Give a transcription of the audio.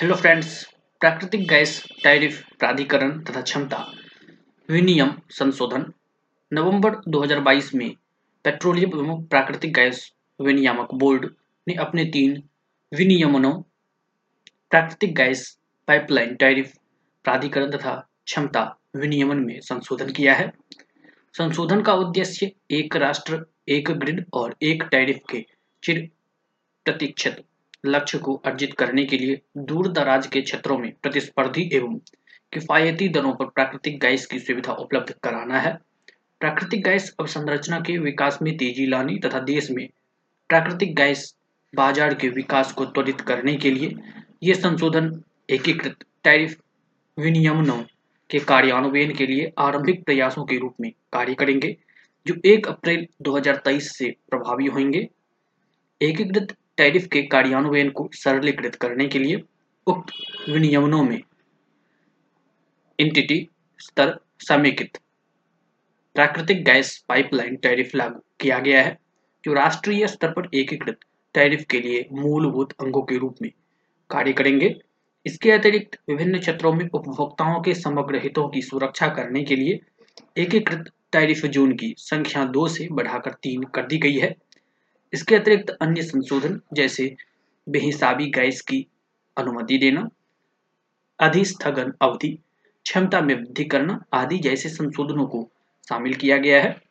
Hello friends प्राकृतिक gas, tariff, प्राधिकरण तथा क्षमता, विनियम संशोधन, नवंबर 2022 में पेट्रोलियम एवं प्राकृतिक गैस विनियामक बोर्ड ने अपने तीन विनियमनों, प्राकृतिक गैस पाइपलाइन, टैरिफ, प्राधिकरण तथा क्षमता विनियमन में संशोधन किया है। संशोधन का उद्देश्य एक राष्ट्र, एक ग्रिड और एक टैरिफ के चिर प्रतीक्षित लक्ष्य को अर्जित करने के लिए दूर दराज के क्षेत्रों में प्रतिस्पर्धी एवं किफायती दरों पर प्राकृतिक गैस की सुविधा उपलब्ध कराना है। प्राकृतिक गैस अवसंरचना के विकास में तेज़ी लाने तथा देश में प्राकृतिक गैस बाज़ार के विकास को त्वरित करने के लिए ये संशोधन एकीकृत टैरिफ विनियमनों के कार्यान्वयन के लिए आरंभिक प्रयासों के रूप में कार्य करेंगे, जो 1 अप्रैल 2023 से प्रभावी होंगे। एकीकृत टैरिफ के कार्यान्वयन को सरलीकृत करने के लिए उक्त विनियमनों में एंटिटी स्तर समेकित। प्राकृतिक गैस पाइपलाइन टैरिफ लागू किया गया है, जो राष्ट्रीय स्तर पर एकीकृत टैरिफ के लिए मूलभूत अंगों के रूप में कार्य करेंगे। इसके अतिरिक्त विभिन्न क्षेत्रों में उपभोक्ताओं के समग्र हितों की सुरक्षा करने के लिए एकीकृत टैरिफ जोन की संख्या दो से बढ़ाकर तीन कर दी गई है। इसके अतिरिक्त अन्य संशोधन, जैसे बेहिसाबी गैस की अनुमति देना, अधिस्थगन अवधि, क्षमता में वृद्धि करना आदि जैसे संशोधनों को शामिल किया गया है।